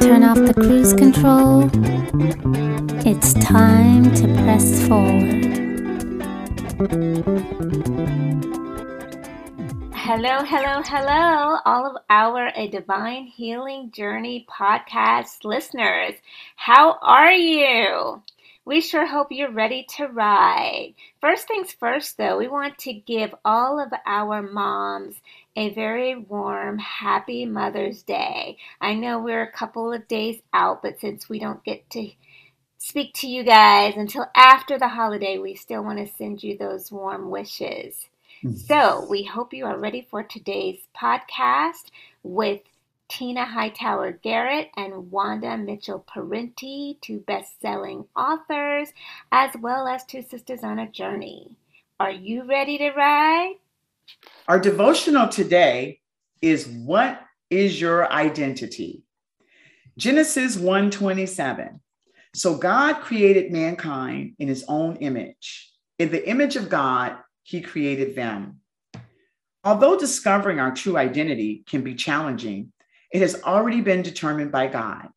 Turn off the cruise control. It's time to press forward. Hello, hello, hello, all of our A Divine Healing Journey podcast listeners. How are you? We sure hope you're ready to ride. First things first, though, we want to give all of our moms a very warm, happy Mother's Day. I know we're a couple of days out, but since we don't get to speak to you guys until after the holiday, we still want to send you those warm wishes. Mm-hmm. So, we hope you are ready for today's podcast with Tina Hightower Garrett and Wanda Mitchell Parenti, two best selling authors, as well as two sisters on a journey. Are you ready to ride? Our devotional today is What is Your Identity? Genesis 1:27. So God created mankind in his own image. In the image of God, he created them. Although discovering our true identity can be challenging, it has already been determined by God.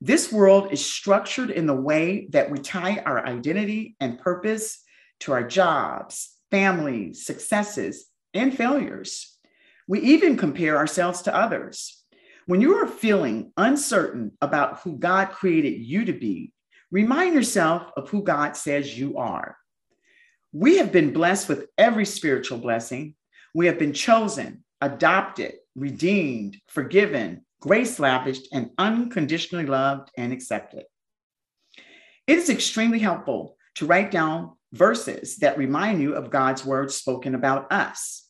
This world is structured in the way that we tie our identity and purpose to our jobs, families, successes, and failures. We even compare ourselves to others. When you are feeling uncertain about who God created you to be, remind yourself of who God says you are. We have been blessed with every spiritual blessing. We have been chosen, adopted, redeemed, forgiven, grace lavished, and unconditionally loved and accepted. It is extremely helpful to write down verses that remind you of God's words spoken about us.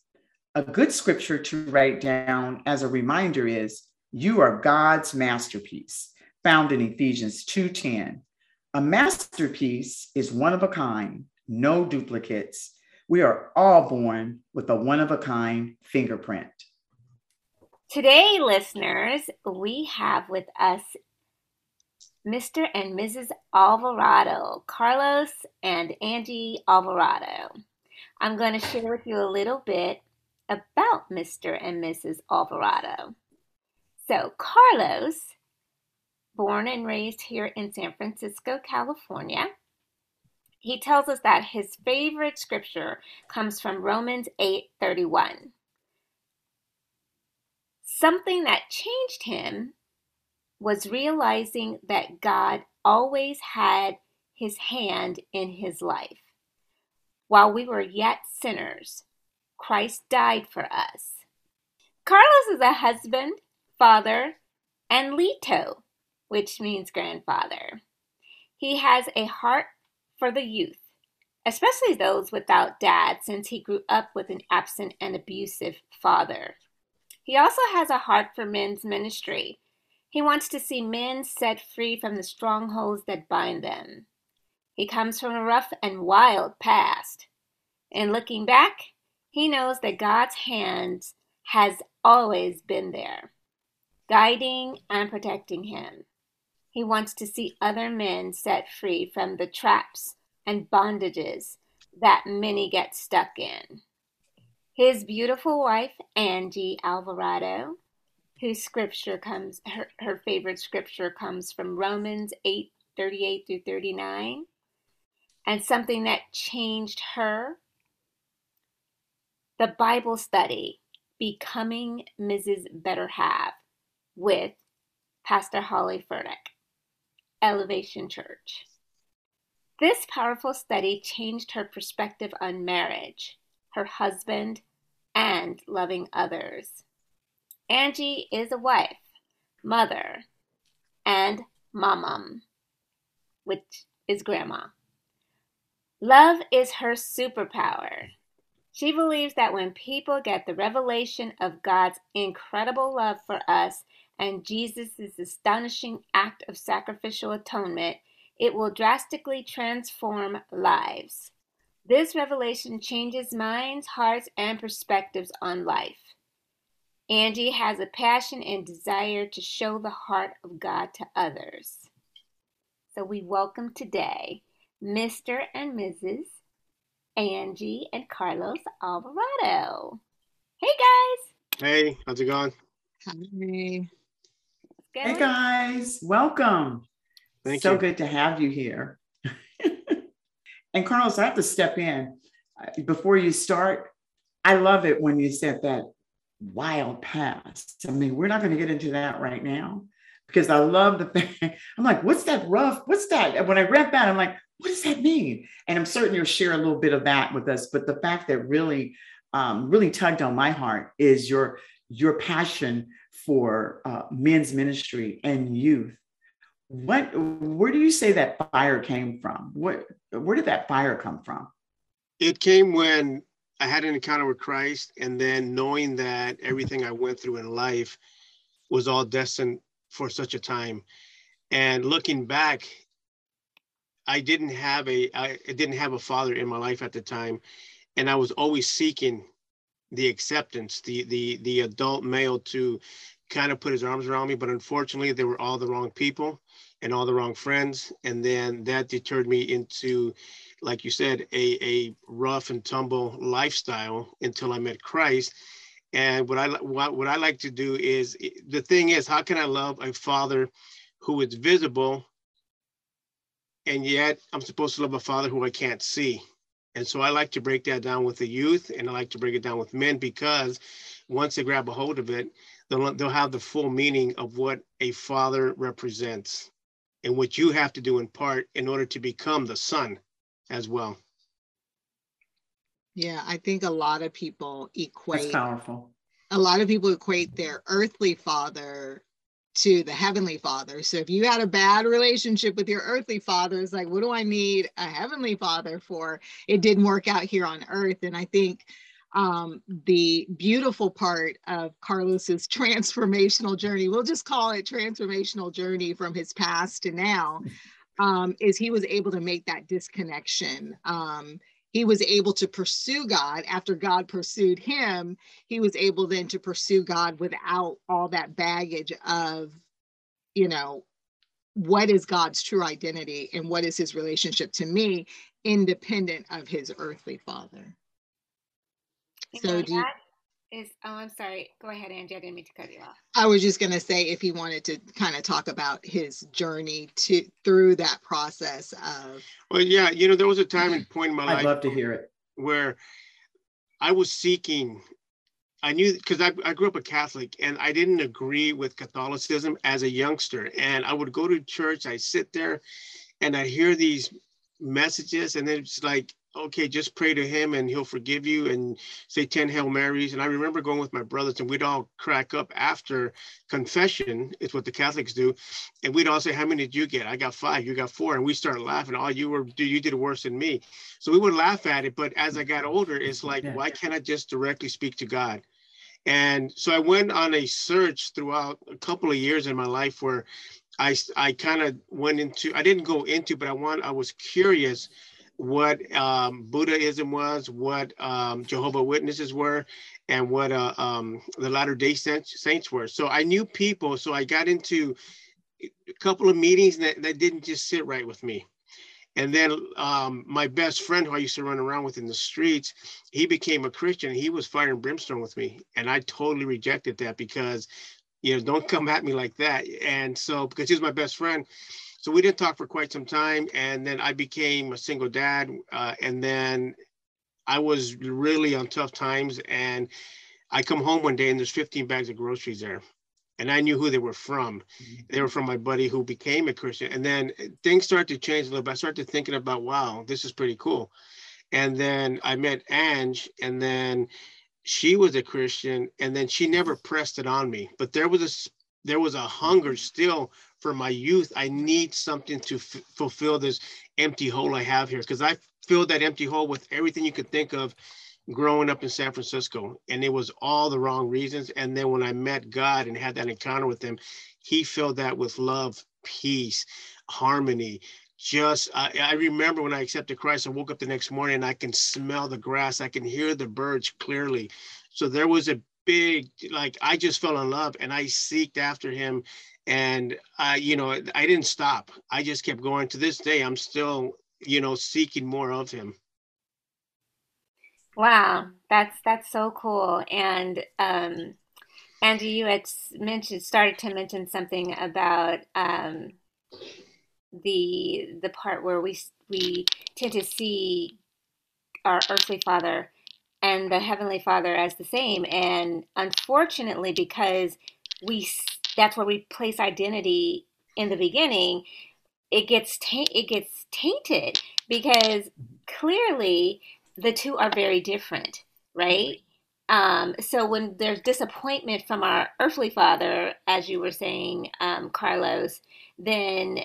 A good scripture to write down as a reminder is you are God's masterpiece, found in Ephesians 2:10. A masterpiece is one of a kind, no duplicates. We are all born with a one of a kind fingerprint. Today, listeners, we have with us Mr. and Mrs. Alvarado, Carlos and Angie Alvarado. I'm going to share with you a little bit about Mr. and Mrs. Alvarado. So, Carlos, born and raised here in San Francisco, California, he tells us that his favorite scripture comes from Romans 8:31. Something that changed him was realizing that God always had his hand in his life. While we were yet sinners, Christ died for us. Carlos is a husband, father, and lito, which means grandfather. He has a heart for the youth, especially those without dad, since he grew up with an absent and abusive father. He also has a heart for men's ministry. He wants to see men set free from the strongholds that bind them. He comes from a rough and wild past. And looking back, he knows that God's hand has always been there, guiding and protecting him. He wants to see other men set free from the traps and bondages that many get stuck in. His beautiful wife, Angie Alvarado, whose scripture comes, her, her favorite scripture comes from Romans 8 38 through 39. And something that changed her the Bible study, Becoming Mrs. Better Half, with Pastor Holly Furtick, Elevation Church. This powerful study changed her perspective on marriage, her husband, and loving others. Angie is a wife, mother, and mamam, which is grandma. Love is her superpower. She believes that when people get the revelation of God's incredible love for us and Jesus' astonishing act of sacrificial atonement, it will drastically transform lives. This revelation changes minds, hearts, and perspectives on life. Angie has a passion and desire to show the heart of God to others. So we welcome today Mr. and Mrs. Angie and Carlos Alvarado. Hey guys. Hey, how's it going? Hi. Good. Hey guys, welcome. Thank so you. good to have you here. and Carlos, I have to step in uh, before you start. I love it when you said that wild past. I mean, we're not going to get into that right now because I love the thing. I'm like, what's that rough? What's that? And when I read that, I'm like, what does that mean? And I'm certain you'll share a little bit of that with us. But the fact that really, um, really tugged on my heart is your your passion for uh, men's ministry and youth. What, where do you say that fire came from? What, where did that fire come from? It came when I had an encounter with Christ, and then knowing that everything I went through in life was all destined for such a time. And looking back, I didn't have a I didn't have a father in my life at the time, and I was always seeking the acceptance, the the the adult male to kind of put his arms around me. But unfortunately, they were all the wrong people and all the wrong friends, and then that deterred me into, like you said, a a rough and tumble lifestyle until I met Christ. And what I what, what I like to do is the thing is, how can I love a father who is visible, and yet I'm supposed to love a father who I can't see? And so I like to break that down with the youth and I like to break it down with men because once they grab a hold of it, they'll, they'll have the full meaning of what a father represents and what you have to do in part in order to become the son as well. Yeah, I think a lot of people equate That's powerful. A lot of people equate their earthly father to the heavenly father. So if you had a bad relationship with your earthly father, it's like, what do I need a heavenly father for? It didn't work out here on earth. And I think um, the beautiful part of Carlos's transformational journey, we'll just call it transformational journey from his past to now, um, is he was able to make that disconnection. Um, he was able to pursue God after God pursued him. He was able then to pursue God without all that baggage of, you know, what is God's true identity and what is his relationship to me, independent of his earthly father. You so, do you, is oh i'm sorry. Go ahead angie. I didn't mean to cut you off. I was just going to say if he wanted to kind of talk about his journey to through that process of well yeah you know there was a time and point in my I'd life i'd love to hear it. where i was seeking i knew because I, I grew up a catholic and i didn't agree with catholicism as a youngster. And i would go to church i sit there and i hear these messages and it's like okay, just pray to him and he'll forgive you and say 10 Hail Marys. And I remember going with my brothers and we'd all crack up after confession, is what the Catholics do. And we'd all say, How many did you get? I got five, you got four. And we started laughing. Oh, you were you did worse than me. So we would laugh at it. But as I got older, it's like, yeah. why can't I just directly speak to God? And so I went on a search throughout a couple of years in my life where I, I kind of went into, I didn't go into, but I want, I was curious what um, Buddhism was, what um, Jehovah Witnesses were, and what uh, um, the Latter Day Saints, Saints were. So I knew people. So I got into a couple of meetings that, that didn't just sit right with me. And then um, my best friend, who I used to run around with in the streets, he became a Christian. He was fire and brimstone with me, and I totally rejected that because, you know, don't come at me like that. And so because he was my best friend, so we didn't talk for quite some time and then i became a single dad uh, and then i was really on tough times and i come home one day and there's 15 bags of groceries there and i knew who they were from. Mm-hmm. they were from my buddy who became a christian and then things started to change a little bit. I started thinking about wow this is pretty cool. And then i met ange and then she was a christian and then she never pressed it on me but there was a there was a hunger still for my youth, I need something to f- fulfill this empty hole I have here because I filled that empty hole with everything you could think of growing up in San Francisco. And it was all the wrong reasons. And then when I met God and had that encounter with Him, He filled that with love, peace, harmony. Just, I, I remember when I accepted Christ, I woke up the next morning and I can smell the grass, I can hear the birds clearly. So there was a big, like, I just fell in love and I seeked after Him and I, you know, I didn't stop. I just kept going. To this day, I'm still, you know, seeking more of him. Wow, that's that's so cool. And um, Angie, you had mentioned started to mention something about um, the the part where we we tend to see our earthly father and the heavenly father as the same and unfortunately because we that's where we place identity in the beginning it gets ta- it gets tainted because clearly the two are very different right. Um, so when there's disappointment from our earthly father as you were saying um, carlos then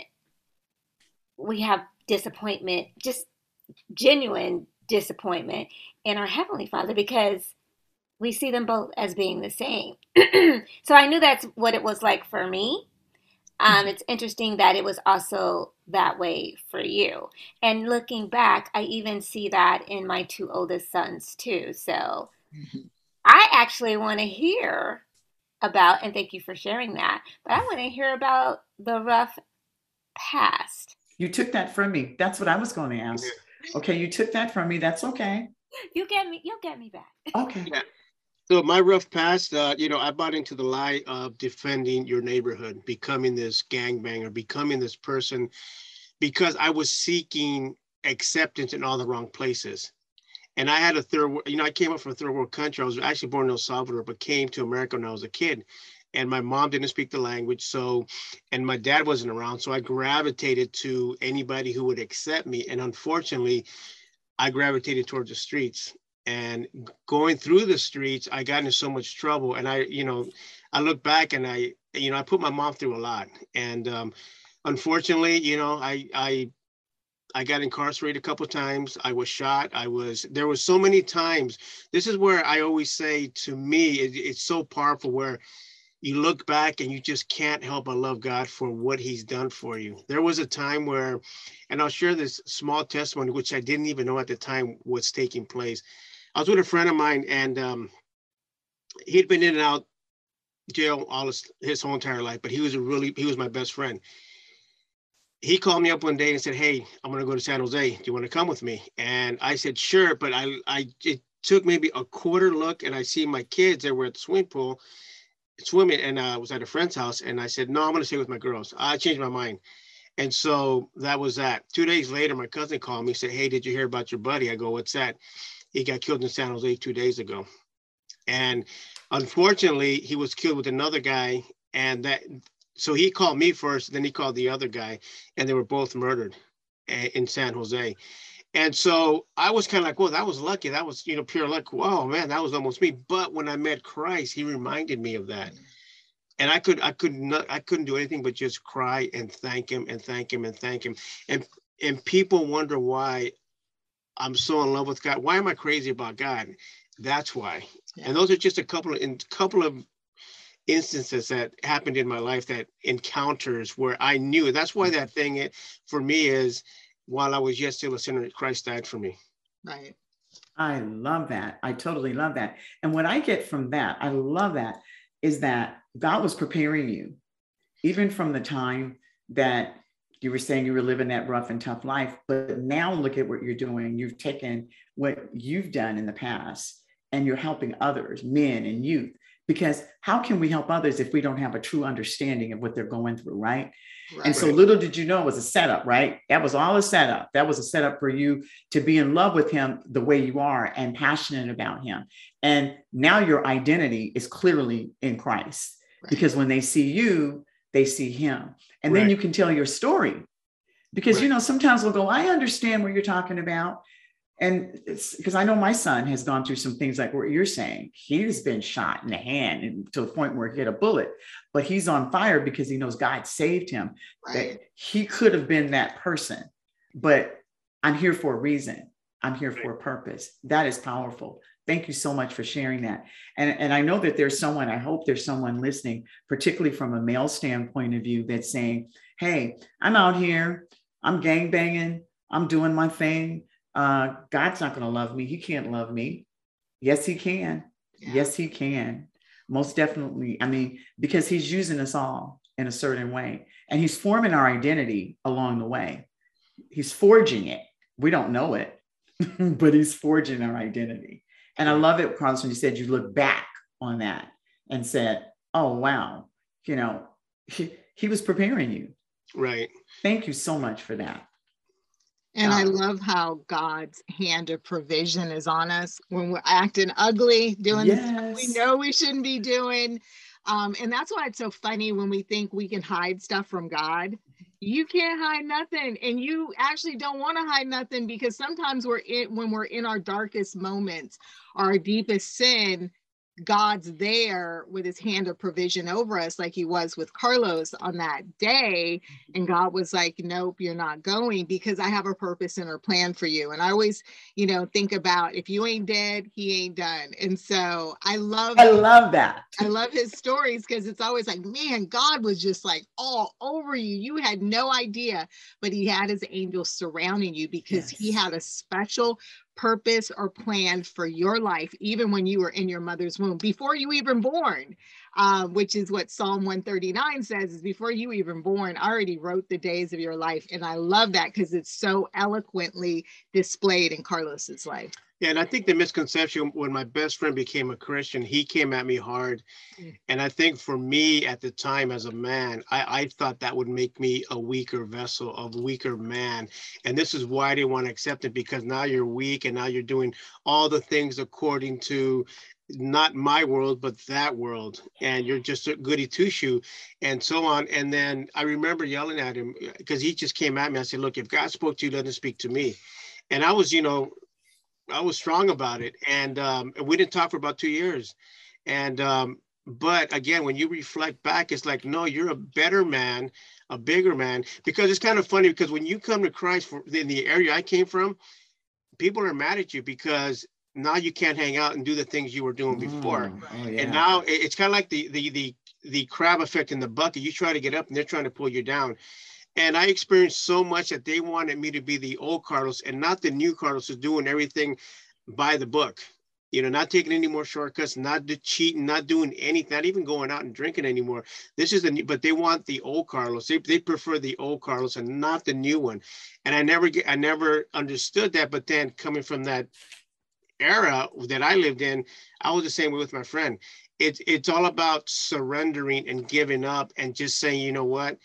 we have disappointment just genuine disappointment in our Heavenly Father because we see them both as being the same. so I knew that's what it was like for me. Um, mm-hmm. it's interesting that it was also that way for you. And looking back, I even see that in my two oldest sons too. So mm-hmm. I actually want to hear about, and thank you for sharing that, but I want to hear about the rough past. You took that from me. That's what I was going to ask. Okay, you took that from me. That's okay. You get me. You'll get me back. Okay. Yeah. So my rough past, uh, you know, I bought into the lie of defending your neighborhood, becoming this gangbanger, becoming this person, because I was seeking acceptance in all the wrong places. And I had a third, you know, I came up from a third world country. I was actually born in El Salvador, but came to America when I was a kid and my mom didn't speak the language so and my dad wasn't around so i gravitated to anybody who would accept me and unfortunately i gravitated towards the streets and going through the streets i got into so much trouble and i you know i look back and i you know i put my mom through a lot and um, unfortunately you know i i I got incarcerated a couple times. I was shot. I was there was so many times. This is where I always say to me, it, it's so powerful. Where you look back and you just can't help but love God for what He's done for you. There was a time where, and I'll share this small testimony, which I didn't even know at the time was taking place. I was with a friend of mine, and um, he'd been in and out jail all his, his whole entire life, but he was a really he was my best friend. He called me up one day and said, "Hey, I'm going to go to San Jose. Do you want to come with me?" And I said, "Sure," but I I it took maybe a quarter look, and I see my kids. They were at the swimming pool swimming and I uh, was at a friend's house and I said, no, I'm going to stay with my girls. I changed my mind. And so that was that. Two days later, my cousin called me, and said, Hey, did you hear about your buddy? I go, What's that? He got killed in San Jose two days ago. And unfortunately, he was killed with another guy. And that, so he called me first, then he called the other guy, and they were both murdered eh, in San Jose. And so I was kind of like, well, that was lucky. That was, you know, pure luck. Wow, man, that was almost me. But when I met Christ, he reminded me of that. And I could, I could not, I couldn't do anything but just cry and thank him and thank him and thank him. And and people wonder why I'm so in love with God. Why am I crazy about God? That's why. Yeah. And those are just a couple of in couple of instances that happened in my life that encounters where I knew. That's why that thing for me is while I was yet still a sinner, Christ died for me. Right. I love that. I totally love that. And what I get from that, I love that, is that God was preparing you, even from the time that you were saying you were living that rough and tough life. But now look at what you're doing. You've taken what you've done in the past and you're helping others, men and youth. Because how can we help others if we don't have a true understanding of what they're going through, right? Right. And so little did you know it was a setup, right? That was all a setup. That was a setup for you to be in love with him the way you are and passionate about him. And now your identity is clearly in Christ right. because when they see you, they see him. And right. then you can tell your story. Because you know, sometimes we'll go, I understand what you're talking about and it's because I know my son has gone through some things like what you're saying. He's been shot in the hand and to the point where he hit a bullet, but he's on fire because he knows God saved him. Right. That he could have been that person, but I'm here for a reason. I'm here for a purpose. That is powerful. Thank you so much for sharing that. And, and I know that there's someone, I hope there's someone listening, particularly from a male standpoint of view, that's saying, Hey, I'm out here, I'm gang banging, I'm doing my thing uh, God's not going to love me. He can't love me. Yes, he can. Yeah. Yes, he can. Most definitely. I mean, because he's using us all in a certain way and he's forming our identity along the way. He's forging it. We don't know it, but he's forging our identity. And I love it, Carlos, when you said you look back on that and said, Oh, wow, you know, he, he was preparing you. Right. Thank you so much for that. And I love how God's hand of provision is on us when we're acting ugly, doing stuff we know we shouldn't be doing. Um, and that's why it's so funny when we think we can hide stuff from God. You can't hide nothing, and you actually don't want to hide nothing because sometimes we're in when we're in our darkest moments, our deepest sin. God's there with his hand of provision over us, like he was with Carlos on that day. And mm-hmm. God was like, Nope, you're not going because I have a purpose and a plan for you. And I always, you know, think about if you ain't dead, he ain't done. And so I love I love that. I love his stories because it's always like, man, God was just like all over you. You had no idea, but he had his angels surrounding you because he had a special purpose or plan for your life, even when you were in your mother's womb, before you even born, uh, which is what Psalm 139 says is before you even born, I already wrote the days of your life. And I love that because it's so eloquently displayed in Carlos's life. Yeah, and I think the misconception when my best friend became a Christian, he came at me hard. Mm. And I think for me at the time as a man, I, I thought that would make me a weaker vessel, a weaker man. And this is why I didn't want to accept it because now you're weak and now you're doing all the things according to not my world, but that world. And you're just a goody two shoe and so on. And then I remember yelling at him because he just came at me. I said, Look, if God spoke to you, let him speak to me. And I was, you know, I was strong about it, and um, we didn't talk for about two years. And um, but again, when you reflect back, it's like, no, you're a better man, a bigger man. Because it's kind of funny because when you come to Christ for, in the area I came from, people are mad at you because now you can't hang out and do the things you were doing before. Mm, oh, yeah. And now it's kind of like the the the the crab effect in the bucket. You try to get up and they're trying to pull you down. And I experienced so much that they wanted me to be the old Carlos and not the new Carlos who's doing everything by the book. You know, not taking any more shortcuts, not cheating, not doing anything, not even going out and drinking anymore. This is the new, but they want the old Carlos. They, they prefer the old Carlos and not the new one. And I never get, I never understood that. But then coming from that era that I lived in, I was the same way with my friend. It's it's all about surrendering and giving up and just saying, you know what,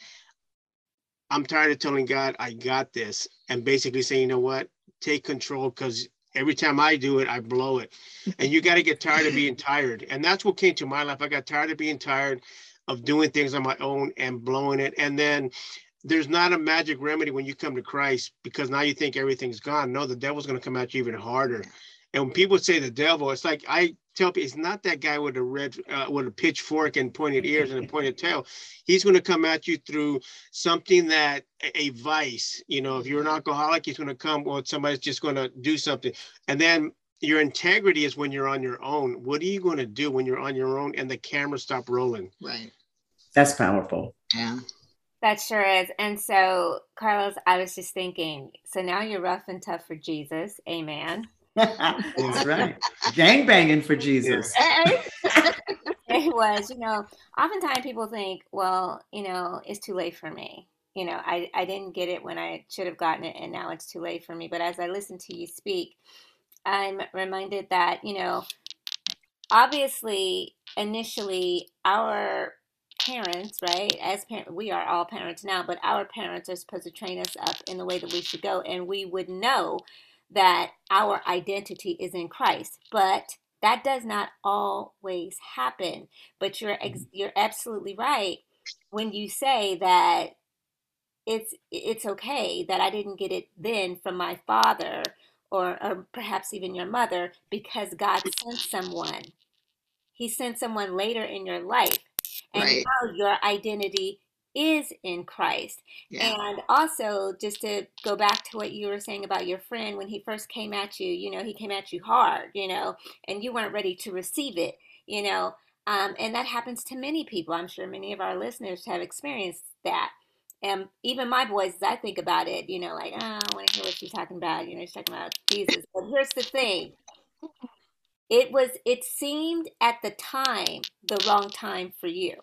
I'm tired of telling God I got this, and basically saying, you know what, take control because every time I do it, I blow it. And you got to get tired of being tired. And that's what came to my life. I got tired of being tired of doing things on my own and blowing it. And then there's not a magic remedy when you come to Christ because now you think everything's gone. No, the devil's going to come at you even harder. And when people say the devil, it's like I tell people, it's not that guy with a red, uh, with a pitchfork and pointed ears and a pointed tail. He's going to come at you through something that a- a vice. You know, if you're an alcoholic, he's going to come. Well, somebody's just going to do something, and then your integrity is when you're on your own. What are you going to do when you're on your own and the camera stop rolling? Right. That's powerful. Yeah. That sure is. And so, Carlos, I was just thinking, so now you're rough and tough for Jesus. Amen. That's right. Gang banging for Jesus. it was, you know, oftentimes people think, well, you know, it's too late for me. You know, I, I didn't get it when I should have gotten it, and now it's too late for me. But as I listen to you speak, I'm reminded that, you know, obviously, initially, our parents, right? As parents, we are all parents now, but our parents are supposed to train us up in the way that we should go, and we would know that our identity is in Christ. But that does not always happen. But you're ex- mm-hmm. you're absolutely right when you say that it's it's okay that I didn't get it then from my father or, or perhaps even your mother because God sent someone. He sent someone later in your life. And Right. now your identity is in Christ. Yeah. And also, just to go back to what you were saying about your friend, when he first came at you, you know, he came at you hard, you know, and you weren't ready to receive it, you know. Um, and that happens to many people. I'm sure many of our listeners have experienced that. And even my boys, as I think about it, you know, like, oh, I want to hear what she's talking about. You know, she's talking about Jesus. But here's the thing it was, it seemed at the time the wrong time for you.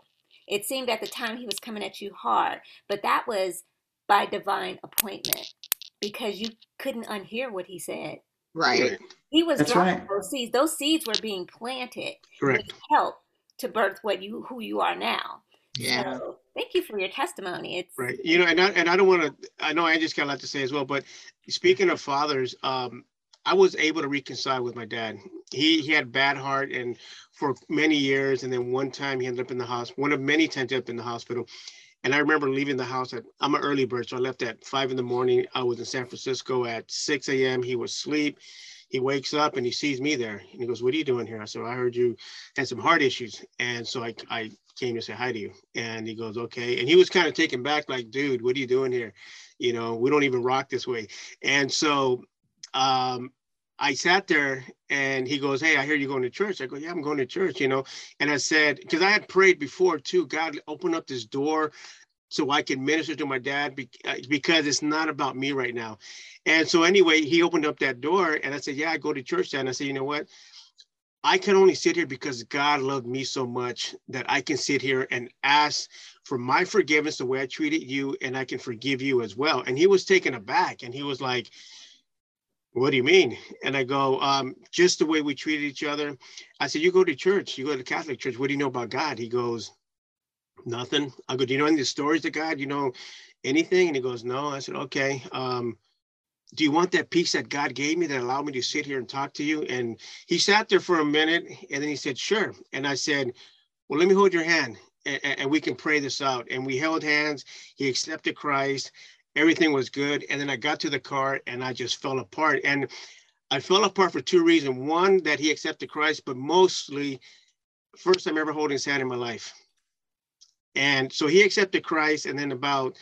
It seemed at the time he was coming at you hard, but that was by divine appointment because you couldn't unhear what he said. Right. Right. He was That's dropping right. those seeds. Those seeds were being planted Correct. with help to birth what you who you are now. Yeah. So thank you for your testimony. It's Right. You know, and I, and I don't want to, I know I just got a lot to say as well, but speaking of fathers, um, I was able to reconcile with my dad. He he had bad heart and for many years, and then one time he ended up in the hospital. One of many times up in the hospital, and I remember leaving the house at I'm an early bird, so I left at five in the morning. I was in San Francisco at 6 a.m. He was asleep. He wakes up and he sees me there, and he goes, "What are you doing here?" I said, "I heard you had some heart issues, and so I I came to say hi to you." And he goes, "Okay," and he was kind of taken back, like, "Dude, what are you doing here?" You know, we don't even rock this way. And so um, I sat there and he goes, Hey, I hear you going to church. I go, Yeah, I'm going to church, you know. And I said, because I had prayed before too, God, open up this door so I can minister to my dad uh, because it's not about me right now. And so, anyway, he opened up that door and I said, Yeah, I go to church. And I said, You know what? I can only sit here because God loved me so much that I can sit here and ask for my forgiveness the way I treated you, and I can forgive you as well. And he was taken aback and he was like, what do you mean? And I go, um, just the way we treated each other. I said, you go to church, you go to Catholic church. What do you know about God? He goes, nothing. I go, do you know any stories of God? You know anything? And he goes, no. I said, okay. Um, do you want that peace that God gave me that allowed me to sit here and talk to you? And he sat there for a minute and then he said, sure. And I said, well, let me hold your hand and, and we can pray this out. And we held hands. He accepted Christ everything was good. And then I got to the car and I just fell apart. And I fell apart for two reasons. One, that he accepted Christ, but mostly, first time ever holding his hand in my life. And so he accepted Christ. And then about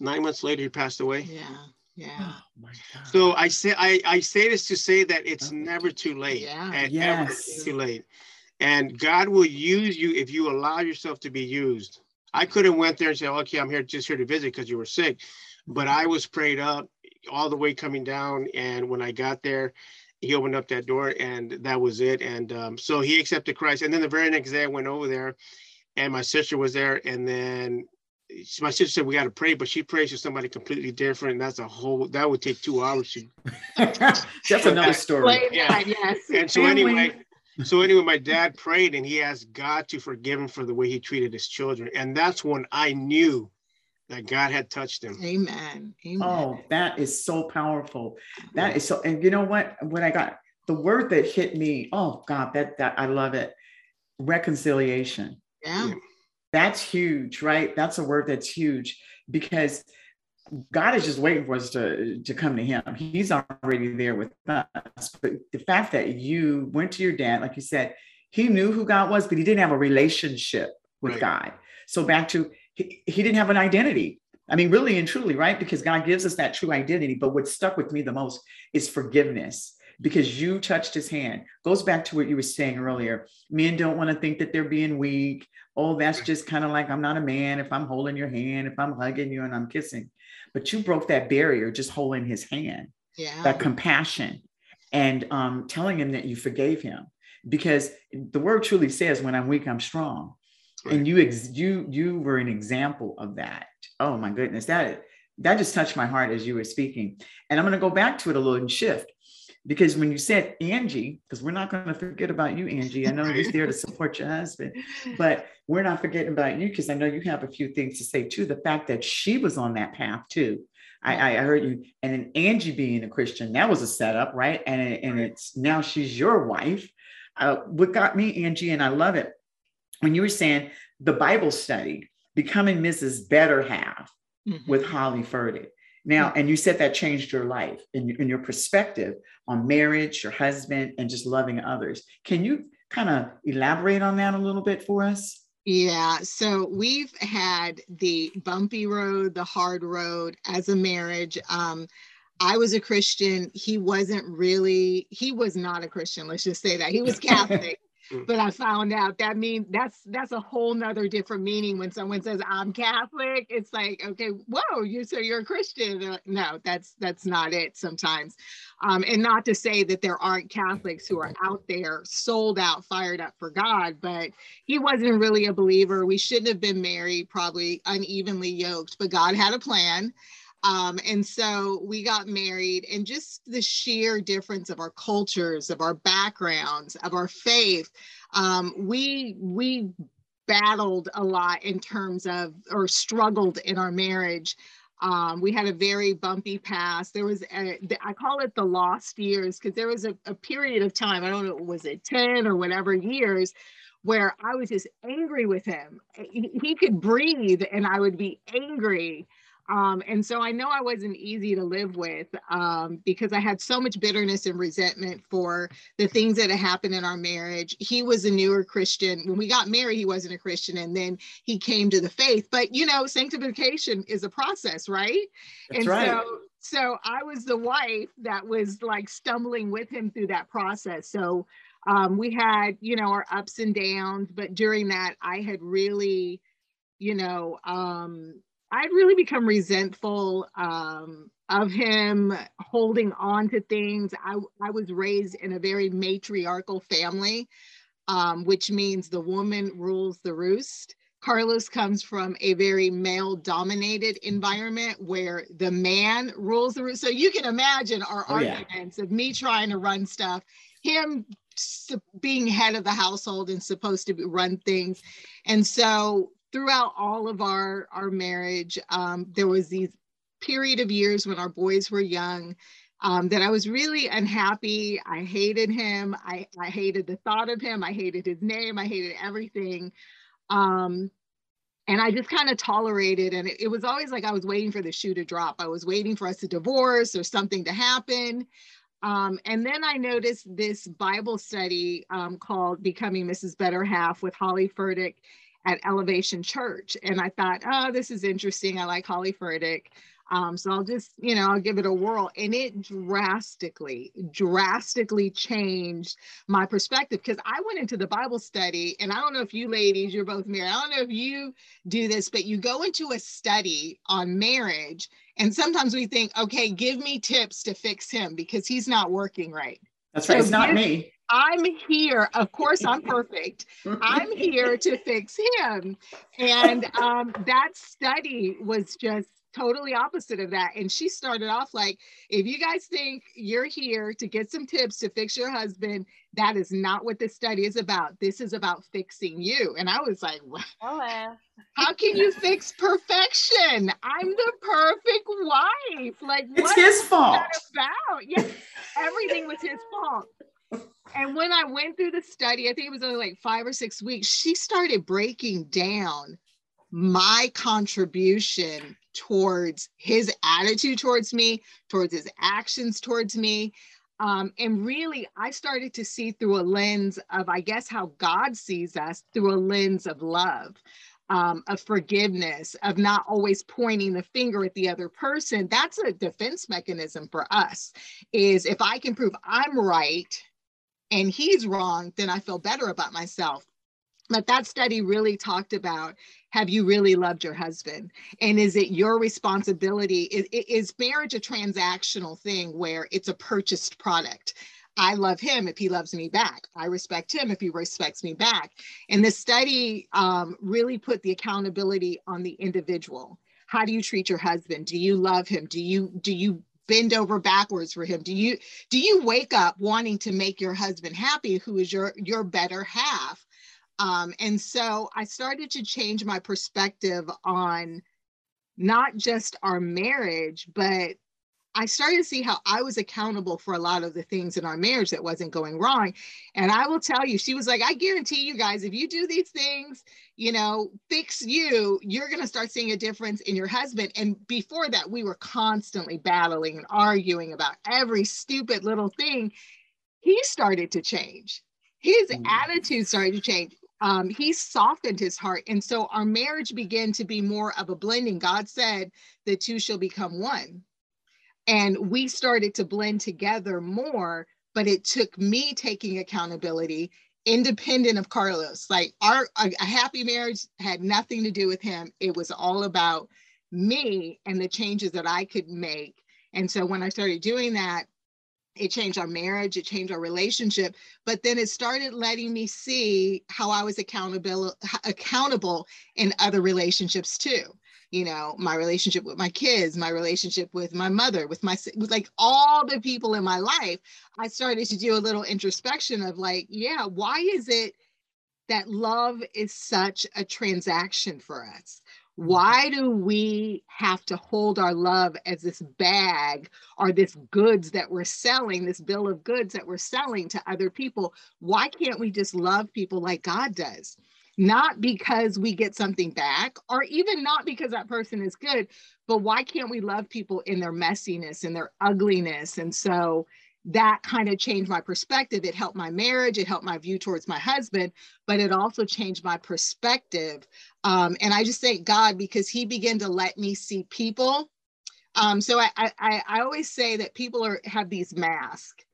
nine months later, he passed away. Yeah. Yeah. Oh my God. So I say I, I say this to say that it's never too late. Yeah. And Yes. ever too late. And God will use you if you allow yourself to be used. I could have went there and said, okay, I'm here just here to visit because you were sick. But I was prayed up all the way coming down. And when I got there, he opened up that door and that was it. And um, so he accepted Christ. And then the very next day I went over there and my sister was there. And then my sister said, we got to pray, but she prays for somebody completely different. And that's a whole, that would take two hours to That's another story. Yeah. that, yes. and so anyway, so anyway, my dad prayed and he asked God to forgive him for the way he treated his children. And that's when I knew that God had touched him. Amen. Amen. Oh, that is so powerful. That is so, and you know what? When I got the word that hit me, oh God, that that I love it. Reconciliation. yeah. That's huge, right? That's a word that's huge because God is just waiting for us to, to come to Him. He's already there with us. But the fact that you went to your dad, like you said, he knew who God was, but he didn't have a relationship with Right. God. So back to he, he didn't have an identity. I mean, really and truly, right? Because God gives us that true identity. But what stuck with me the most is forgiveness because you touched his hand. Goes back to what you were saying earlier. Men don't want to think that they're being weak. Oh, that's just kind of like I'm not a man if I'm holding your hand, if I'm hugging you and I'm kissing. But you broke that barrier just holding his hand, Yeah. that compassion, and um, telling him that you forgave him. Because the word truly says, "When I'm weak, I'm strong." And you ex- you you were an example of that. Oh my goodness, that that just touched my heart as you were speaking. And I'm going to go back to it a little and shift because when you said Angie, because we're not going to forget about you, Angie. I know you're there to support your husband, but we're not forgetting about you because I know you have a few things to say too. The fact that she was on that path too. I, I heard you, and then Angie being a Christian, that was a setup, right? And and it's now she's your wife. Uh, what got me, Angie, and I love it when you were saying the Bible study, becoming Mrs. Better Half Mhm. with Holly Furtick. Now, and you said that changed your life and in, your perspective on marriage, your husband, and just loving others. Can you kind of elaborate on that a little bit for us? Yeah, so we've had the bumpy road, the hard road as a marriage. Um, I was a Christian. He wasn't really, he was not a Christian. Let's just say that. He was Catholic. Mm. but I found out that mean that's that's a whole nother different meaning when someone says I'm Catholic. It's like, okay, whoa, you so you're a Christian. No, that's that's not it sometimes. Um, and not to say that there aren't Catholics who are out there sold out, fired up for God, but he wasn't really a believer. We shouldn't have been married, probably unevenly yoked, but God had a plan. Um, and so we got married, and just the sheer difference of our cultures, of our backgrounds, of our faith, um, we we battled a lot in terms of or struggled in our marriage. Um, we had a very bumpy past. There was, a, I call it the lost years because there was a, a period of time, I don't know, was it 10 or whatever years, where I was just angry with him. He could breathe and I would be angry. Um, and so I know I wasn't easy to live with um, because I had so much bitterness and resentment for the things that had happened in our marriage. He was a newer Christian. When we got married, he wasn't a Christian, and then he came to the faith. But you know, sanctification is a process, right? That's and right. so so I was the wife that was like stumbling with him through that process. So um, we had, you know, our ups and downs, but during that, I had really, you know, um, I'd really become resentful um, of him holding on to things. I, I was raised in a very matriarchal family, um, which means the woman rules the roost. Carlos comes from a very male dominated environment where the man rules the roost. So you can imagine our Oh, yeah. arguments of me trying to run stuff, him being head of the household and supposed to be- run things. And so throughout all of our, our marriage, um, there was these period of years when our boys were young um, that I was really unhappy. I hated him. I, I hated the thought of him. I hated his name. I hated everything. Um, and I just kind of tolerated. And it, it was always like I was waiting for the shoe to drop. I was waiting for us to divorce or something to happen. Um, and then I noticed this Bible study um, called Becoming Mrs. Better Half with Holly Furtick at Elevation Church. And I thought, oh, this is interesting. I like Holly Furtick. Um, so I'll just, you know, I'll give it a whirl. And it drastically, drastically changed my perspective because I went into the Bible study, and I don't know if you ladies, you're both married, I don't know if you do this, but you go into a study on marriage, and sometimes we think, okay, give me tips to fix him because he's not working right. That's right. It's not give- me. I'm here. Of course, I'm perfect. I'm here to fix him. And um, that study was just totally opposite of that. And she started off like, if you guys think you're here to get some tips to fix your husband, that is not what this study is about. This is about fixing you. And I was like, "Wow, how can you fix perfection? I'm the perfect wife. Like, what It's his is fault. that about? Yeah, everything was his fault. And when I went through the study, I think it was only like five or six weeks, she started breaking down my contribution towards his attitude towards me, towards his actions towards me. Um, and really, I started to see through a lens of, I guess, how God sees us through a lens of love, um, of forgiveness, of not always pointing the finger at the other person. That's a defense mechanism for us. Is if I can prove I'm right and he's wrong, then I feel better about myself. But that study really talked about have you really loved your husband? And is it your responsibility? Is, is marriage a transactional thing where it's a purchased product? I love him if he loves me back. I respect him if he respects me back. And the study um, really put the accountability on the individual. How do you treat your husband? Do you love him? Do you do you bend over backwards for him? Do you do you wake up wanting to make your husband happy, who is your your better half? Um, and so I started to change my perspective on not just our marriage, but I started to see how I was accountable for a lot of the things in our marriage that wasn't going wrong. And I will tell you, she was like, I guarantee you guys, if you do these things, you know, fix you, you're going to start seeing a difference in your husband. And before that, we were constantly battling and arguing about every stupid little thing. He started to change. His Mm. attitude started to change um, he softened his heart. And so our marriage began to be more of a blending. God said the two shall become one. And we started to blend together more, but it took me taking accountability independent of Carlos. Like our a, a happy marriage had nothing to do with him. It was all about me and the changes that I could make. And so when I started doing that, it changed our marriage it changed our relationship but then it started letting me see how i was accountable accountable in other relationships too you know, my relationship with my kids, my relationship with my mother, with my with like all the people in my life, I started to do a little introspection of like, yeah, why is it that love is such a transaction for us? Why do we have to hold our love as this bag or this goods that we're selling, this bill of goods that we're selling to other people? Why can't we just love people like God does? Not because we get something back or even not because that person is good, but why can't we love people in their messiness and their ugliness? And so that kind of changed my perspective. It helped my marriage, it helped my view towards my husband, but it also changed my perspective. Um, and I just thank God because He began to let me see people. Um, so I, I, I always say that people are have these masks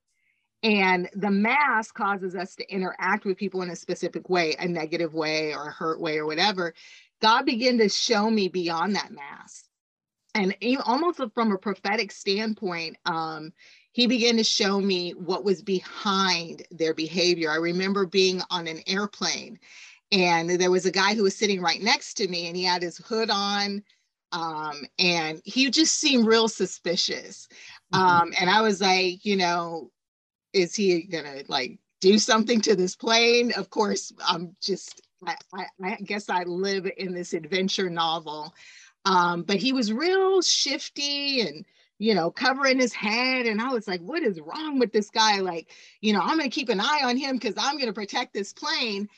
and the mask causes us to interact with people in a specific way, a negative way or a hurt way or whatever. God began to show me beyond that mask. And almost from a prophetic standpoint, um, he began to show me what was behind their behavior. I remember being on an airplane and there was a guy who was sitting right next to me and he had his hood on um, and he just seemed real suspicious. Mm-hmm. Um, and I was like, you know, is he gonna like do something to this plane? Of course, I'm just I, I, I guess I live in this adventure novel. Um, but he was real shifty and you know covering his head. And i was like what is wrong with this guy? Like you know i'm going to keep an eye on him because i'm going to protect this plane.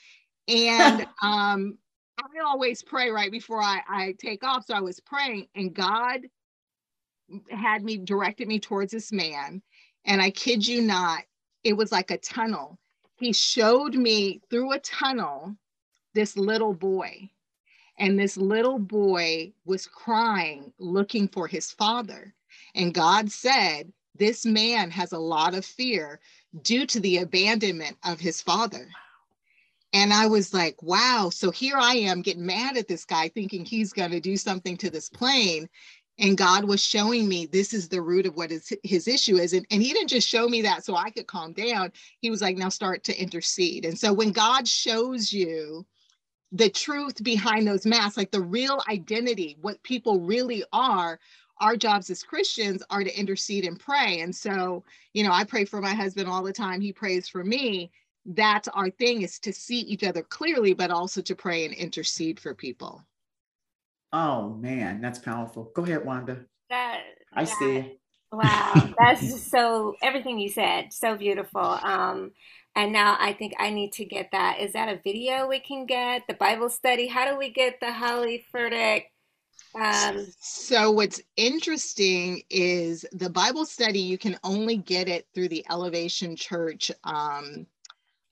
And um i always pray right before I, I take off. So i was praying and god had me directed me towards this man and I kid you not, it was like a tunnel. He showed me through a tunnel this little boy. And this little boy was crying, looking for his father. And God said, This man has a lot of fear due to the abandonment of his father. And I was like, wow. So here I am getting mad at this guy, thinking he's going to do something to this plane and god was showing me this is the root of what his, his issue is and, and he didn't just show me that so i could calm down. He was like now start to intercede. And so when god shows you the truth behind those masks like the real identity what people really are our jobs as christians are to intercede and pray. And so you know i pray for my husband all the time. He prays for me. That's our thing is to see each other clearly but also to pray and intercede for people Oh man, that's powerful. Go ahead, Wanda. That I that, see. Wow, that's just so everything you said, so beautiful. Um, and now I think I need to get that. Is that a video we can get? The Bible study? How do we get the Holly Furtick? Um, so what's interesting is the Bible study. You can only get it through the Elevation Church um,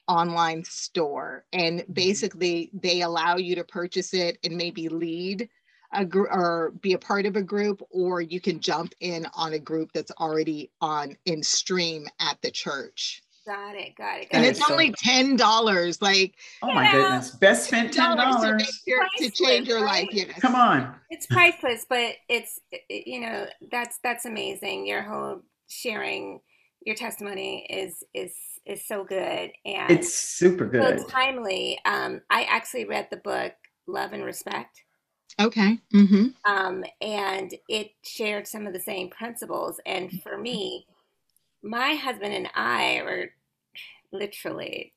online store, and mm-hmm. basically they allow you to purchase it and maybe lead a group or be a part of a group or you can jump in on a group that's already on in stream at the church. Got it got it got and it. it's only ten dollars like oh my goodness. Best spent ten dollars. to, to, change your right? life yes. come on. It's priceless but it's you know that's that's amazing. Your whole sharing your testimony is is is so good and it's super good. so timely. Um i actually read the book love and respect Okay. Mm-hmm. Um, and it shared some of the same principles. And for me, my husband and I are literally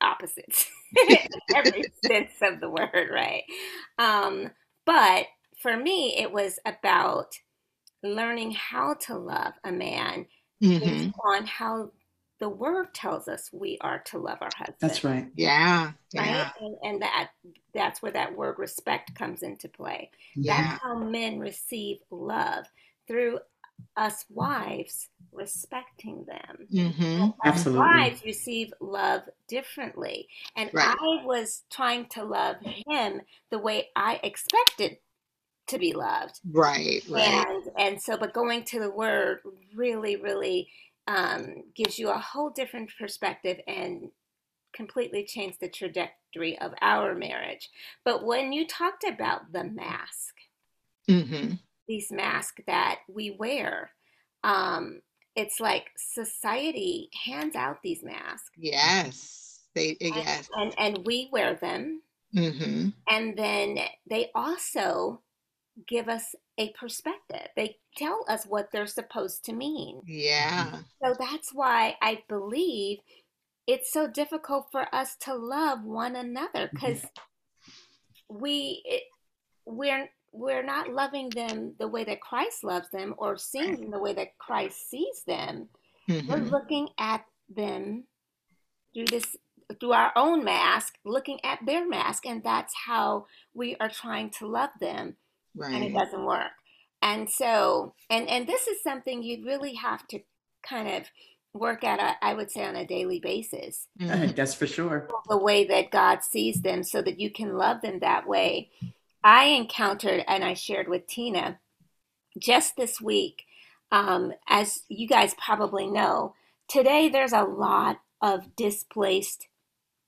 opposites every sense of the word, right? Um, but for me, it was about learning how to love a man mm-hmm. based on how the word tells us we are to love our husband. That's right. Yeah. Right. Yeah. And, and, that that's where that word respect comes into play. Yeah. That's how men receive love through us wives respecting them. Mm-hmm. Absolutely. Wives receive love differently. And right. I was trying to love him the way I expected to be loved. Right, right. And and so but going to the word really, really um, gives you a whole different perspective and completely changed the trajectory of our marriage. But when you talked about the mask, mm-hmm. these masks that we wear, um, it's like society hands out these masks. Yes, they and, yes, and and we wear them, mm-hmm. and then they also give us a perspective. They tell us what they're supposed to mean. Yeah. So that's why I believe it's so difficult for us to love one another because we it, we're we're not loving them the way that Christ loves them or seeing them the way that Christ sees them. We're Mhm. looking at them through this through our own mask, looking at their mask, and that's how we are trying to love them, and it doesn't work. And so, and and this is something you really have to kind of work at. A, I would say on a daily basis. That's for sure. the way that God sees them, so that you can love them that way. I encountered, and I shared with Tina just this week, um, as you guys probably know, today there's a lot of displaced,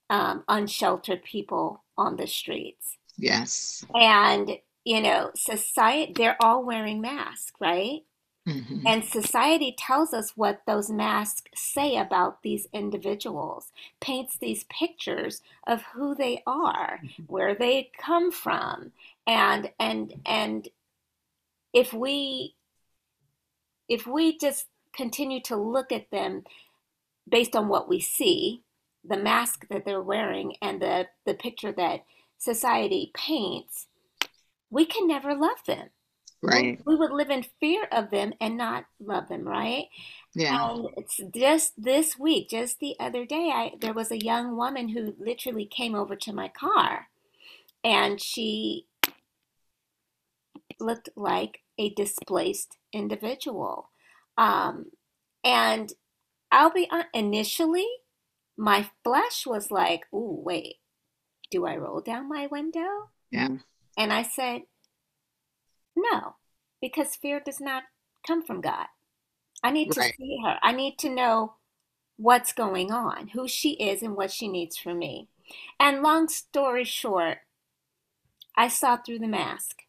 um, unsheltered people on the streets. Yes. And, you know, society, they're all wearing masks, right? Mhm. And society tells us what those masks say about these individuals, paints these pictures of who they are, where they come from. And and and if we if we just continue to look at them based on what we see, the mask that they're wearing and the, the picture that society paints, we can never love them. Right. we would live in fear of them and not love them, right? Yeah. And it's just this week, just the other day, I there was a young woman who literally came over to my car and she looked like a displaced individual. Um, and I'll be on, initially, my flesh was like, "Ooh, wait, do I roll down my window?" Yeah. And I said, "No, because fear does not come from God. I need to Right. see her. I need to know what's going on, who she is, and what she needs from me." And long story short, I saw through the mask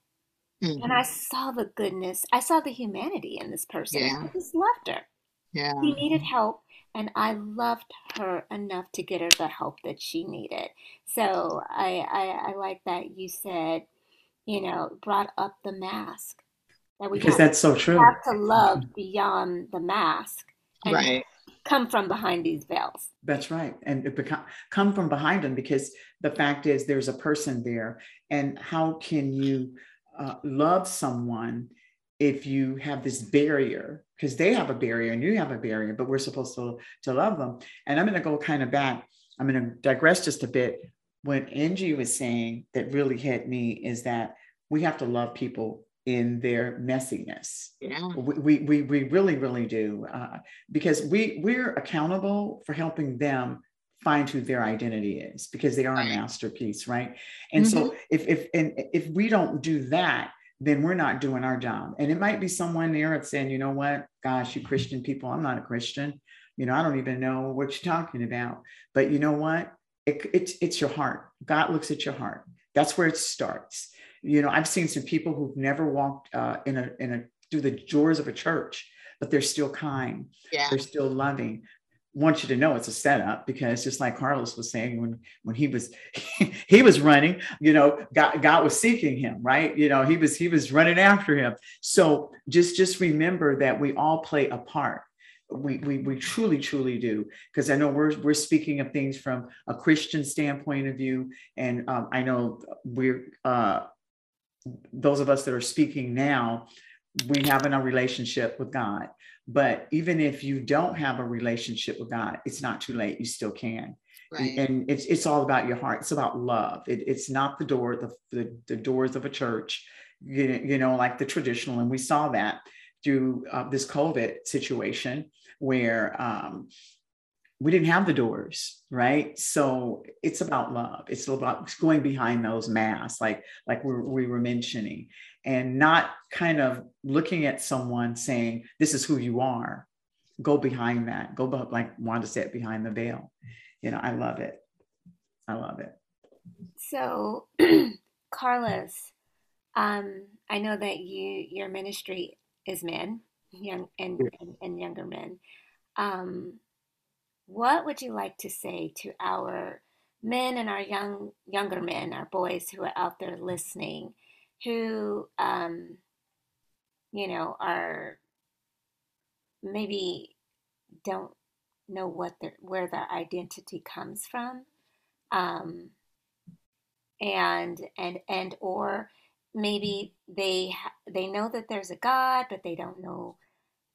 and Mhm. I saw the goodness. I saw the humanity in this person. Yeah. I just loved her. Yeah. She needed help, and I loved her enough to get her the help that she needed. So I, I, I like that you said, you know, brought up the mask that we Because have, that's so true. have to love beyond the mask and Right. come from behind these veils. That's right. And it become, come from behind them because the fact is there's a person there. And how can you uh, love someone if you have this barrier? Because they have a barrier and you have a barrier, but we're supposed to, to love them. And I'm going to go kind of back. I'm going to digress just a bit. What Angie was saying that really hit me is that we have to love people in their messiness. Yeah. we, we, we, really really do uh, because we we're accountable for helping them find who their identity is because they are a masterpiece right? And so if if and if we don't do that then we're not doing our job. And it might be someone there that's saying you know what? Gosh you christian people i'm not a christian. You know i don't even know what you're talking about. But you know what? It, it's it's your heart. God looks at your heart. That's where it starts you know i've seen some people who've never walked uh, in a in a through the doors of a church but they're still kind. Yeah. they're still loving. Want you to know it's a setup because just like carlos was saying when when he was he was running you know god god was seeking him right? You know he was he was running after him. So just just remember that we all play a part. We we, we truly truly do. Because i know we're we're speaking of things from a christian standpoint of view. And um, i know we're uh those of us that are speaking now we have in a relationship with god. But even if you don't have a relationship with god it's not too late. You still can. Right. and it's it's all about your heart. It's about love. It, it's not the door the, the the doors of a church you, you know like the traditional and we saw that through uh, this covid situation where um we didn't have the doors right? So it's about love. It's about going behind those masks like like we, we were mentioning and not kind of looking at someone saying this is who you are. Go behind that. Go be- like wanda said behind the veil. You know i love it. I love it. So, Carlos, um, I know that you your ministry is men, young and, and, and younger men. Um, what would you like to say to our men and our young younger men, our boys who are out there listening, who, um, you know, are maybe don't know what their where their identity comes from, um, and and and or maybe they they know that there's a God, but they don't know,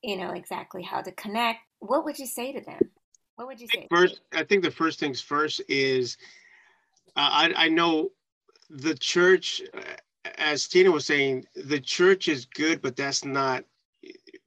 you know, exactly how to connect. What would you say to them? What would you say? First, I think the first things first is uh, I I know the church, uh, as Tina was saying, the church is good, but that's not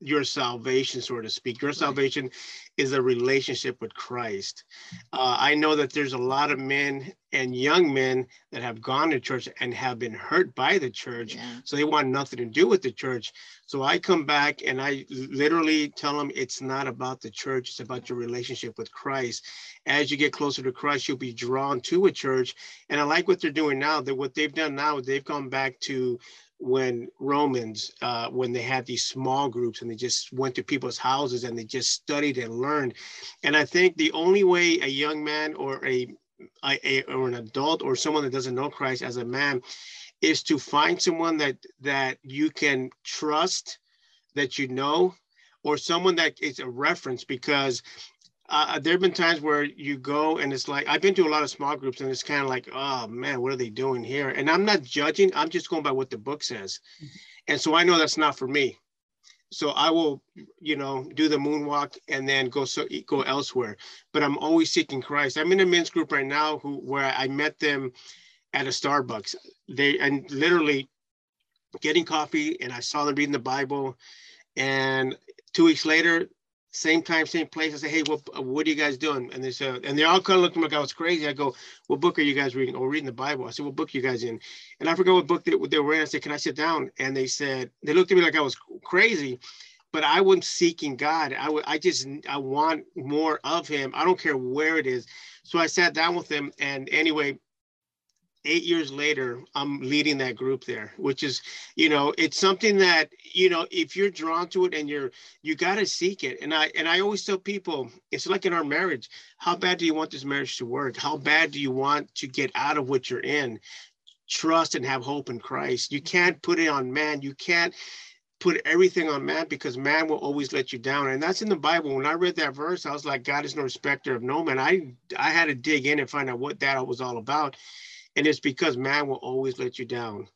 your salvation, so to speak. Your salvation is a relationship with Christ. Uh, I know that there's a lot of men and young men that have gone to church and have been hurt by the church. Yeah. So they want nothing to do with the church. So I come back and I literally tell them it's not about the church, it's about your relationship with Christ. As you get closer to Christ, you'll be drawn to a church. And I like what they're doing now. That what they've done now, they've gone back to when Romans, uh, when they had these small groups and they just went to people's houses and they just studied and learned. And I think the only way a young man or a, a, or an adult or someone that doesn't know Christ as a man is to find someone that that you can trust, that you know, or someone that is a reference because uh, there have been times where you go and it's like I've been to a lot of small groups and it's kind of like, oh man, what are they doing here? And I'm not judging. I'm just going by what the book says, and so I know that's not for me. So I will, you know, do the moonwalk and then go so go elsewhere. But I'm always seeking Christ. I'm in a men's group right now who where I met them at a Starbucks. They and literally getting coffee and I saw them reading the Bible. And two weeks later, same time, same place. I say, hey, what what are you guys doing? And they said, and they all kind of looked at me like I was crazy. I go, what book are you guys reading? Oh, reading the Bible. I said, what book are you guys in? And I forgot what book they, they were in. I said, can I sit down? And they said, they looked at me like I was crazy, but I wasn't seeking God. I I just, I want more of Him. I don't care where it is. So I sat down with them, and anyway, eight years later, I'm leading that group there, which is, you know, it's something that, you know, if you're drawn to it and you're, you got to seek it. And I, and I always tell people, it's like in our marriage, how bad do you want this marriage to work? How bad do you want to get out of what you're in? Trust and have hope in Christ. You can't put it on man. You can't put everything on man because man will always let you down. And that's in the Bible. When I read that verse, I was like, God is no respecter of no man. I, I had to dig in and find out what that was all about and it's because man will always let you down.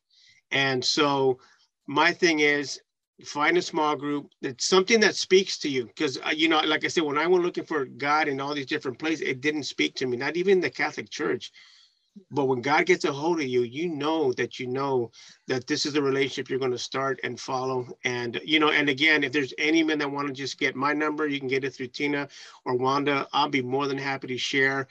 And so my thing is find a small group that's something that speaks to you. Because uh, you know like i said when i went looking for god in all these different places it didn't speak to me not even the catholic church. But when god gets a hold of you you know that you know that this is the relationship you're going to start and follow. And you know and again if there's any men that want to just get my number you can get it through tina or wanda. I'll be more than happy to share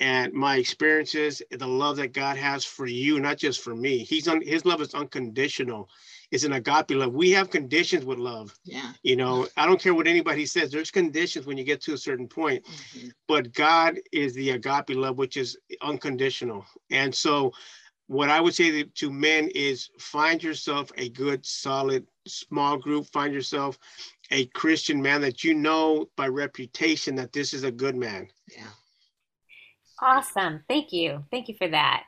and my experiences, the love that God has for you, not just for me. He's on his love is unconditional. It's an agape love. We have conditions with love. Yeah. You know, I don't care what anybody says. There's conditions when you get to a certain point, mm-hmm. but God is the agape love, which is unconditional. And so, what I would say to men is find yourself a good, solid, small group. Find yourself a Christian man that you know by reputation that this is a good man. Yeah. Awesome. Thank you. Thank you for that.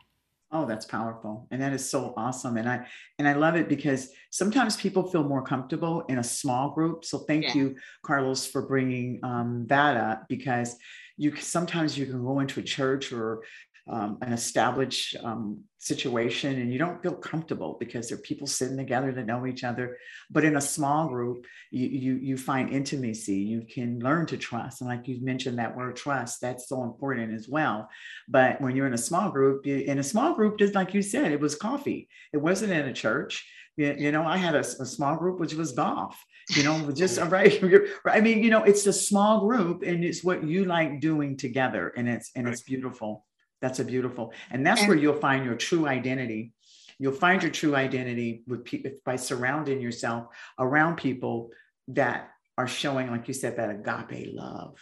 Oh, that's powerful. And that is so awesome. And I and I love it because sometimes people feel more comfortable in a small group. So thank yeah. you, Carlos, for bringing um, that up because you sometimes you can go into a church or um, an established um, situation and you don't feel comfortable because there are people sitting together that know each other. But in a small group you, you you find intimacy. You can learn to trust. And like you mentioned that word trust that's so important as well. But when you're in a small group you, in a small group just like you said it was coffee. It wasn't in a church. You, you know i had a, a small group which was golf you know just right i mean you know it's a small group and it's what you like doing together and it's and it's beautiful that's a beautiful, and that's and, where you'll find your true identity. You'll find your true identity with people by surrounding yourself around people that are showing, like you said, that agape love.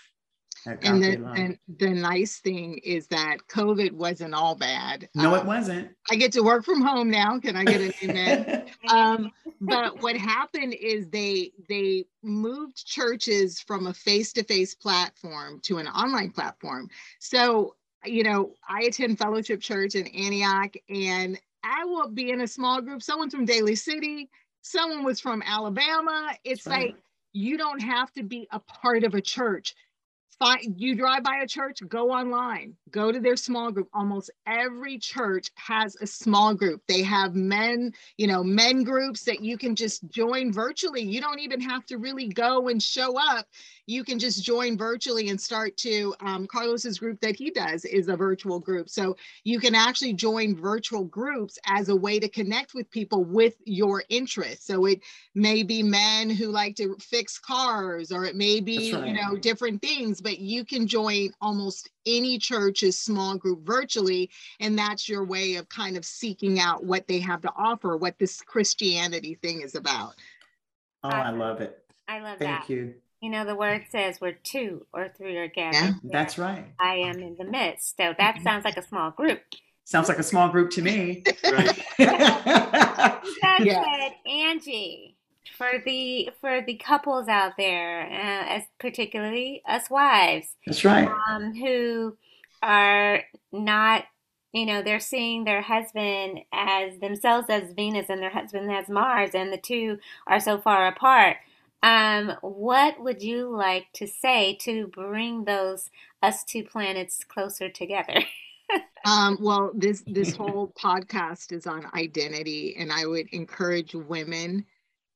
Agape and, the, love. and the nice thing is that COVID wasn't all bad. No, um, it wasn't. I get to work from home now. Can I get an amen? um, but what happened is they they moved churches from a face-to-face platform to an online platform. So you know, I attend Fellowship Church in Antioch, and I will be in a small group. Someone's from Daly City, someone was from Alabama. It's right. like you don't have to be a part of a church. Find, you drive by a church, go online, go to their small group. Almost every church has a small group. They have men, you know, men groups that you can just join virtually. You don't even have to really go and show up. You can just join virtually and start to. Um, Carlos's group that he does is a virtual group. So you can actually join virtual groups as a way to connect with people with your interests. So it may be men who like to fix cars, or it may be, right. you know, different things, but you can join almost any church's small group virtually. And that's your way of kind of seeking out what they have to offer, what this Christianity thing is about. Oh, I love it. I love Thank that. Thank you. You know, the word says where two or three are gathered. Yeah, That's right. I am in the midst. So that sounds like a small group. Sounds like a small group to me. Right. That Yeah. said, Angie, for the for the couples out there, uh, as particularly us wives, That's right. um, who are not, you know, they're seeing their husband as themselves as Venus and their husband as Mars, and the two are so far apart. Um, what would you like to say to bring those us two planets closer together? Um, well, this this whole podcast is on identity, and I would encourage women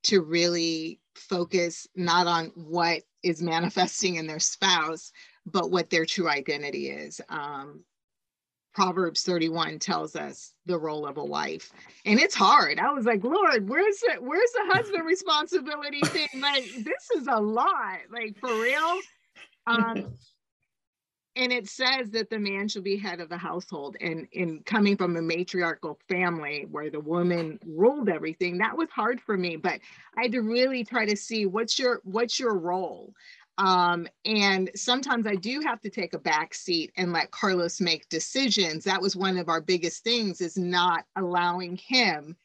to really focus not on what is manifesting in their spouse, but what their true identity is. Um, Proverbs 31 tells us the role of a wife, and it's hard. I was like, Lord, where's the where's the husband responsibility thing? Like, this is a lot, like for real. Um, and it says that the man shall be head of the household and in coming from a matriarchal family where the woman ruled everything that was hard for me but i had to really try to see what's your what's your role um, and sometimes i do have to take a back seat and let carlos make decisions that was one of our biggest things is not allowing him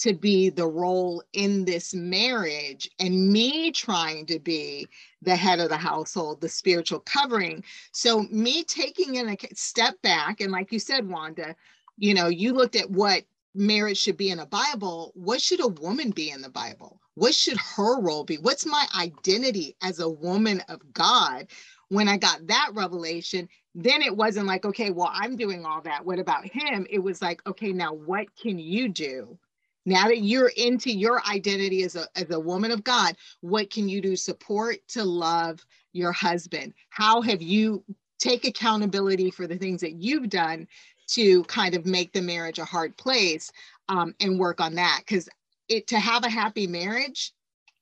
to be the role in this marriage and me trying to be the head of the household, the spiritual covering. So, me taking in a step back, and like you said, Wanda, you know, you looked at what marriage should be in a Bible. What should a woman be in the Bible? What should her role be? What's my identity as a woman of God? When I got that revelation, then it wasn't like, okay, well, I'm doing all that. What about him? It was like, okay, now what can you do? Now that you're into your identity as a, as a woman of God, what can you do support to love your husband? How have you take accountability for the things that you've done to kind of make the marriage a hard place um, and work on that? Because it to have a happy marriage,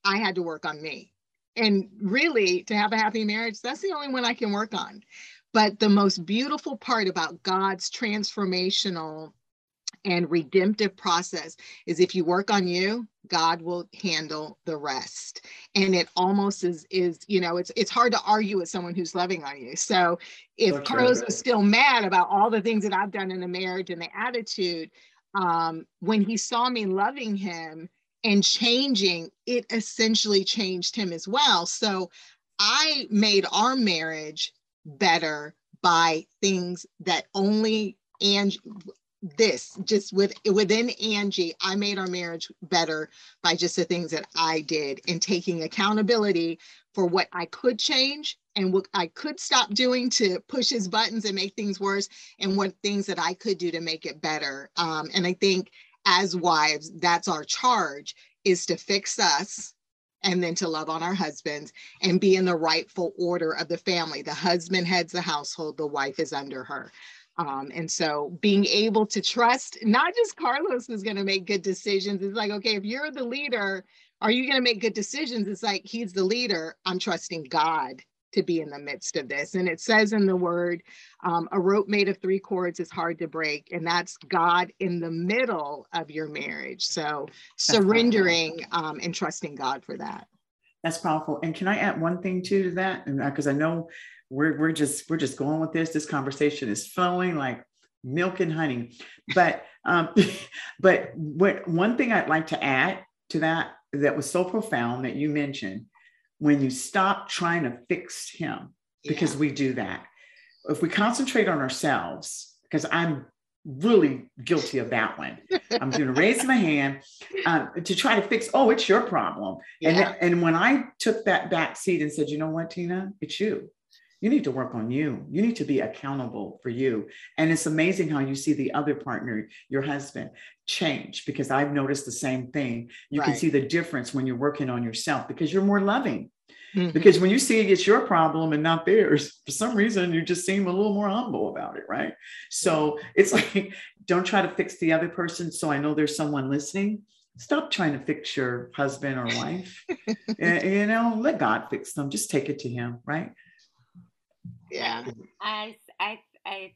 I had to work on me. And really, to have a happy marriage, that's the only one I can work on. But the most beautiful part about God's transformational and redemptive process is if you work on you god will handle the rest and it almost is is you know it's it's hard to argue with someone who's loving on you so if carlos was still mad about all the things that i've done in the marriage and the attitude um when he saw me loving him and changing it essentially changed him as well. So i made our marriage better by things that only and this just with within Angie, I made our marriage better by just the things that I did and taking accountability for what I could change and what I could stop doing to push his buttons and make things worse, and what things that I could do to make it better. Um, and I think as wives, that's our charge is to fix us and then to love on our husbands and be in the rightful order of the family. The husband heads the household, the wife is under her. Um, and so being able to trust not just Carlos is going to make good decisions. It's like, okay, if you're the leader, are you going to make good decisions? It's like, he's the leader. I'm trusting God to be in the midst of this. And it says in the word, um, a rope made of three cords is hard to break. And that's God in the middle of your marriage. So surrendering um, and trusting God for that. That's powerful. And can I add one thing too to that? And because I know we're we're just we're just going with this. This conversation is flowing like milk and honey. But um, but what one thing I'd like to add to that that was so profound that you mentioned when you stop trying to fix him because we do that. If we concentrate on ourselves, because I'm really guilty of that one. I'm going to raise my hand um, to try to fix. Oh, it's your problem. Yeah. And and when I took that back seat and said, you know what, Tina, it's you. You need to work on you. You need to be accountable for you. And it's amazing how you see the other partner, your husband, change because I've noticed the same thing. You can see the difference when you're working on yourself because you're more loving. Mhm. Because when you see it's your problem and not theirs, for some reason you just seem a little more humble about it, right? So it's like, don't try to fix the other person. So I know there's someone listening. Stop trying to fix your husband or wife. Eh, you know, let God fix them. Just take it to Him, right? Yeah. Mm-hmm. I, I, I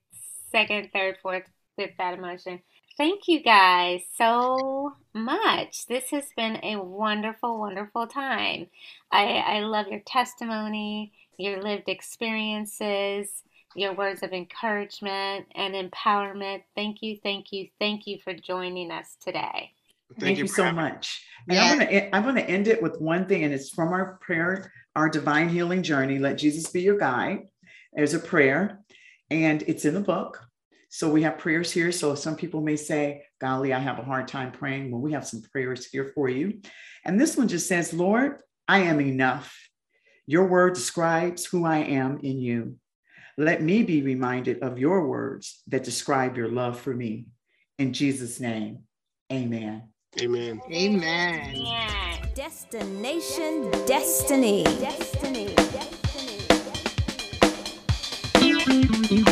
second, third, fourth, fifth that emotion. Thank you guys so much. This has been a wonderful, wonderful time. I, I love your testimony, your lived experiences, your words of encouragement and empowerment. Thank you, thank you, thank you for joining us today. Thank, you, for so much. And I'm gonna I'm gonna end it with one thing, and it's from our prayer, our divine healing journey. Let Jesus be your guide. There's a prayer, and it's in the book. So we have prayers here. So some people may say, "Golly, I have a hard time praying." Well, we have some prayers here for you. And this one just says, "Lord, I am enough. Your word describes who I am in you. Let me be reminded of your words that describe your love for me. In Jesus' name, Amen." Amen. Amen. Yeah. Destination Destiny. Destiny. Destiny you.